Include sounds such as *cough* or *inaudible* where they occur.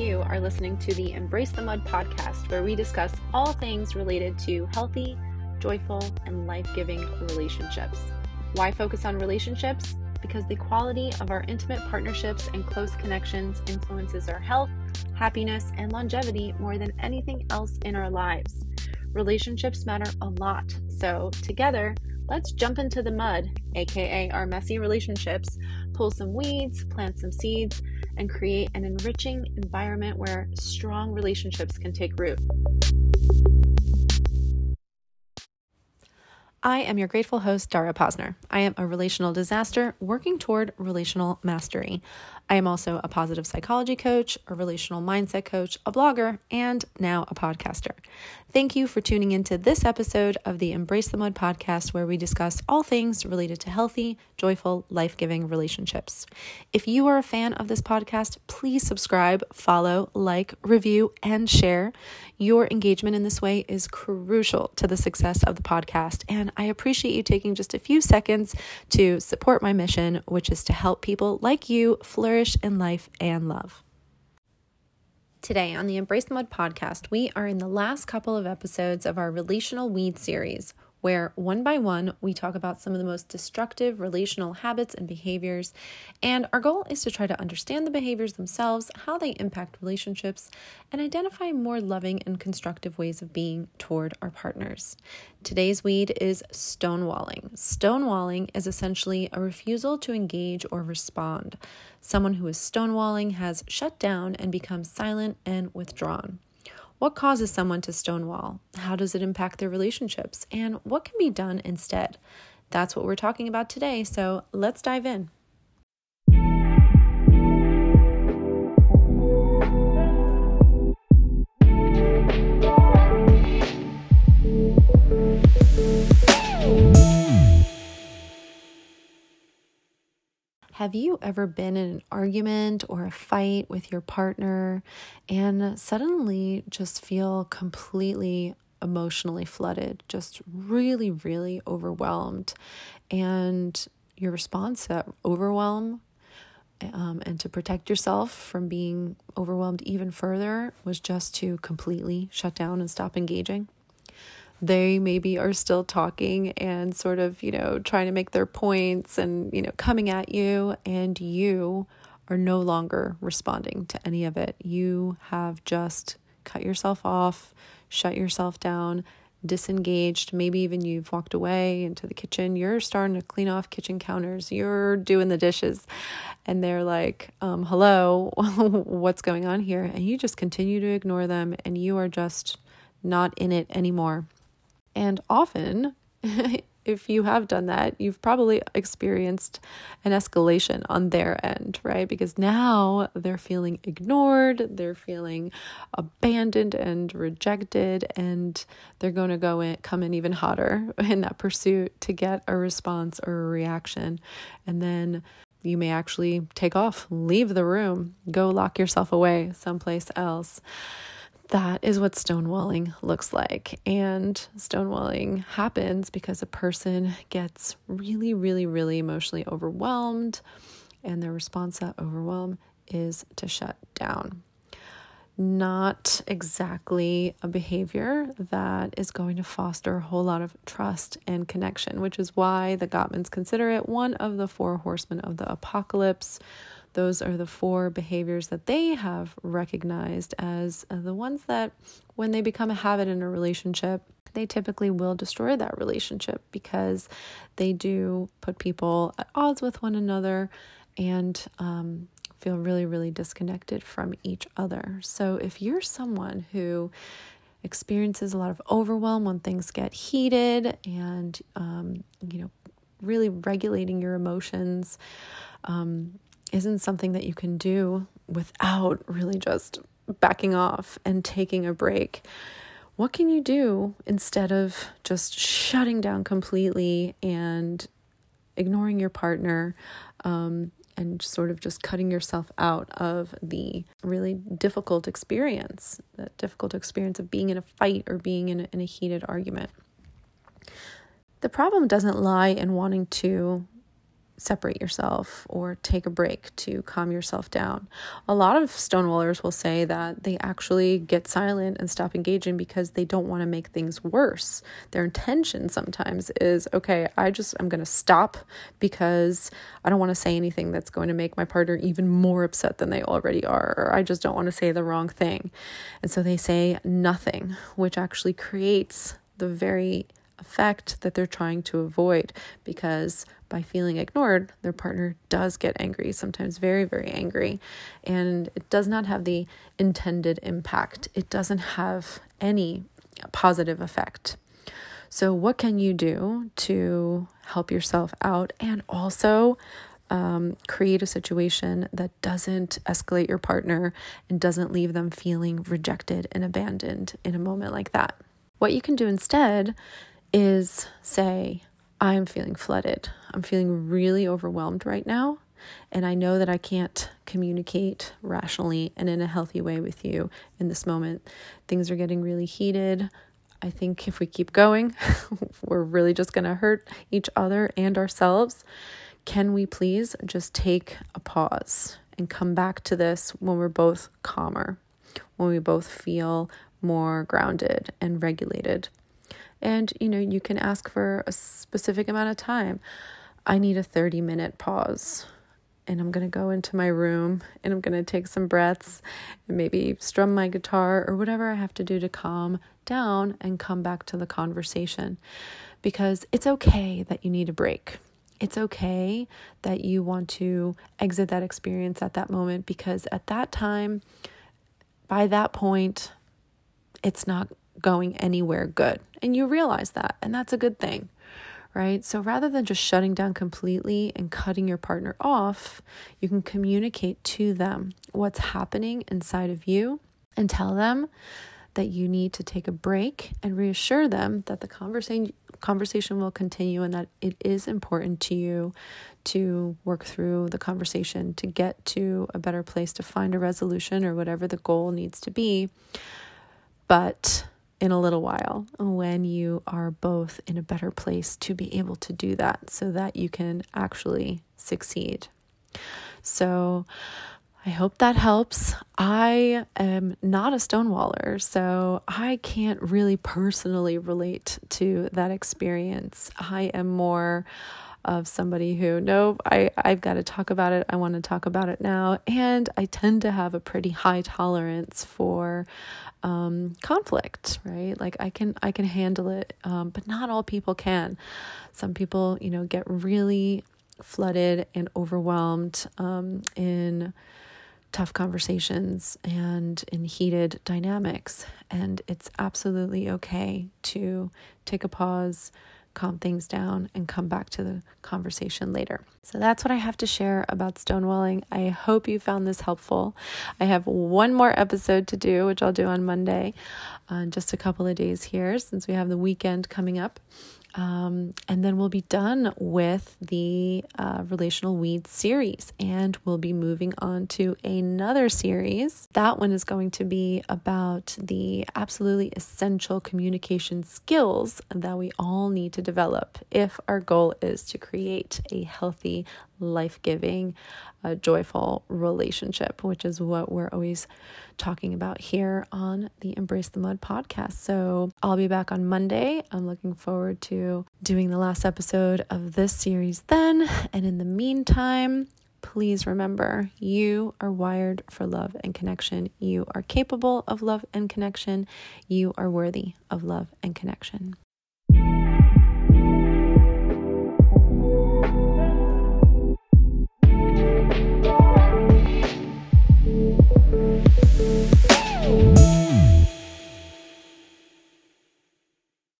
You are listening to the Embrace the Mud podcast, where we discuss all things related to healthy, joyful, and life giving relationships. Why focus on relationships? Because the quality of our intimate partnerships and close connections influences our health, happiness, and longevity more than anything else in our lives. Relationships matter a lot, so together, let's jump into the mud, aka our messy relationships, pull some weeds, plant some seeds, and create an enriching environment where strong relationships can take root. I am your grateful host, Dara Posner. I am a relational disaster working toward relational mastery. I am also a positive psychology coach, a relational mindset coach, a blogger, and now a podcaster. Thank you for tuning into this episode of the Embrace the Mud podcast, where we discuss all things related to healthy, joyful, life giving relationships. If you are a fan of this podcast, please subscribe, follow, like, review, and share. Your engagement in this way is crucial to the success of the podcast, and I appreciate you taking just a few seconds to support my mission, which is to help people like you flourish in life and love. Today on the Embrace the Mud podcast, we are in the last couple of episodes of our Relational Weed series, where one by one we talk about some of the most destructive relational habits and behaviors. And our goal is to try to understand the behaviors themselves, how they impact relationships, and identify more loving and constructive ways of being toward our partners. Today's weed is stonewalling. Stonewalling is essentially a refusal to engage or respond. Someone who is stonewalling has shut down and become silent and withdrawn. What causes someone to stonewall? How does it impact their relationships? And what can be done instead? That's what we're talking about today, so let's dive in. Have you ever been in an argument or a fight with your partner and suddenly just feel completely emotionally flooded, just really, really overwhelmed? And your response to overwhelm um, and to protect yourself from being overwhelmed even further was just to completely shut down and stop engaging? They maybe are still talking and sort of, you know, trying to make their points and, you know, coming at you, and you are no longer responding to any of it. You have just cut yourself off, shut yourself down, disengaged. Maybe even you've walked away into the kitchen. You're starting to clean off kitchen counters. You're doing the dishes. And they're like, um, hello, *laughs* what's going on here? And you just continue to ignore them and you are just not in it anymore. And often, *laughs* if you have done that, you've probably experienced an escalation on their end, right? Because now they're feeling ignored, they're feeling abandoned and rejected, and they're going to go in, come in even hotter *laughs* in that pursuit to get a response or a reaction. And then you may actually take off, leave the room, go lock yourself away someplace else that is what stonewalling looks like. And stonewalling happens because a person gets really, really, really emotionally overwhelmed, and their response to overwhelm is to shut down. Not exactly a behavior that is going to foster a whole lot of trust and connection, which is why the Gottmans consider it one of the four horsemen of the apocalypse those are the four behaviors that they have recognized as uh, the ones that, when they become a habit in a relationship, they typically will destroy that relationship because they do put people at odds with one another and um, feel really, really disconnected from each other. So if you're someone who experiences a lot of overwhelm when things get heated and, um, you know, really regulating your emotions, um, isn't something that you can do without really just backing off and taking a break. What can you do instead of just shutting down completely and ignoring your partner um, and sort of just cutting yourself out of the really difficult experience, that difficult experience of being in a fight or being in a, in a heated argument? The problem doesn't lie in wanting to separate yourself or take a break to calm yourself down. A lot of stonewallers will say that they actually get silent and stop engaging because they don't want to make things worse. Their intention sometimes is okay, I just I'm going to stop because I don't want to say anything that's going to make my partner even more upset than they already are or I just don't want to say the wrong thing. And so they say nothing, which actually creates the very effect that they're trying to avoid because by feeling ignored, their partner does get angry, sometimes very, very angry, and it does not have the intended impact. It doesn't have any positive effect. So, what can you do to help yourself out and also um, create a situation that doesn't escalate your partner and doesn't leave them feeling rejected and abandoned in a moment like that? What you can do instead is say, I'm feeling flooded. I'm feeling really overwhelmed right now. And I know that I can't communicate rationally and in a healthy way with you in this moment. Things are getting really heated. I think if we keep going, *laughs* we're really just going to hurt each other and ourselves. Can we please just take a pause and come back to this when we're both calmer, when we both feel more grounded and regulated? And you know, you can ask for a specific amount of time. I need a 30 minute pause. And I'm going to go into my room and I'm going to take some breaths and maybe strum my guitar or whatever I have to do to calm down and come back to the conversation. Because it's okay that you need a break. It's okay that you want to exit that experience at that moment because at that time, by that point, it's not going anywhere good. And you realize that, and that's a good thing, right? So rather than just shutting down completely and cutting your partner off, you can communicate to them what's happening inside of you and tell them that you need to take a break and reassure them that the conversation conversation will continue and that it is important to you to work through the conversation to get to a better place to find a resolution or whatever the goal needs to be but in a little while when you are both in a better place to be able to do that so that you can actually succeed. So, I hope that helps. I am not a stonewaller, so I can't really personally relate to that experience. I am more of somebody who, no, I, I've got to talk about it. I want to talk about it now. And I tend to have a pretty high tolerance for um, conflict, right? Like I can I can handle it, um, but not all people can. Some people, you know, get really flooded and overwhelmed um, in tough conversations and in heated dynamics, and it's absolutely okay to take a pause calm things down and come back to the conversation later. So that's what I have to share about stonewalling. I hope you found this helpful. I have one more episode to do, which I'll do on Monday, uh, just a couple of days here since we have the weekend coming up. Um, and then we'll be done with the uh, relational weeds series, and we'll be moving on to another series. That one is going to be about the absolutely essential communication skills that we all need to develop if our goal is to create a healthy, life giving, uh, joyful relationship, which is what we're always talking about here on the Embrace the Mud podcast. So I'll be back on Monday. I'm looking forward to doing the last episode of this series then. And in the meantime, please remember you are wired for love and connection. You are capable of love and connection. You are worthy of love and connection.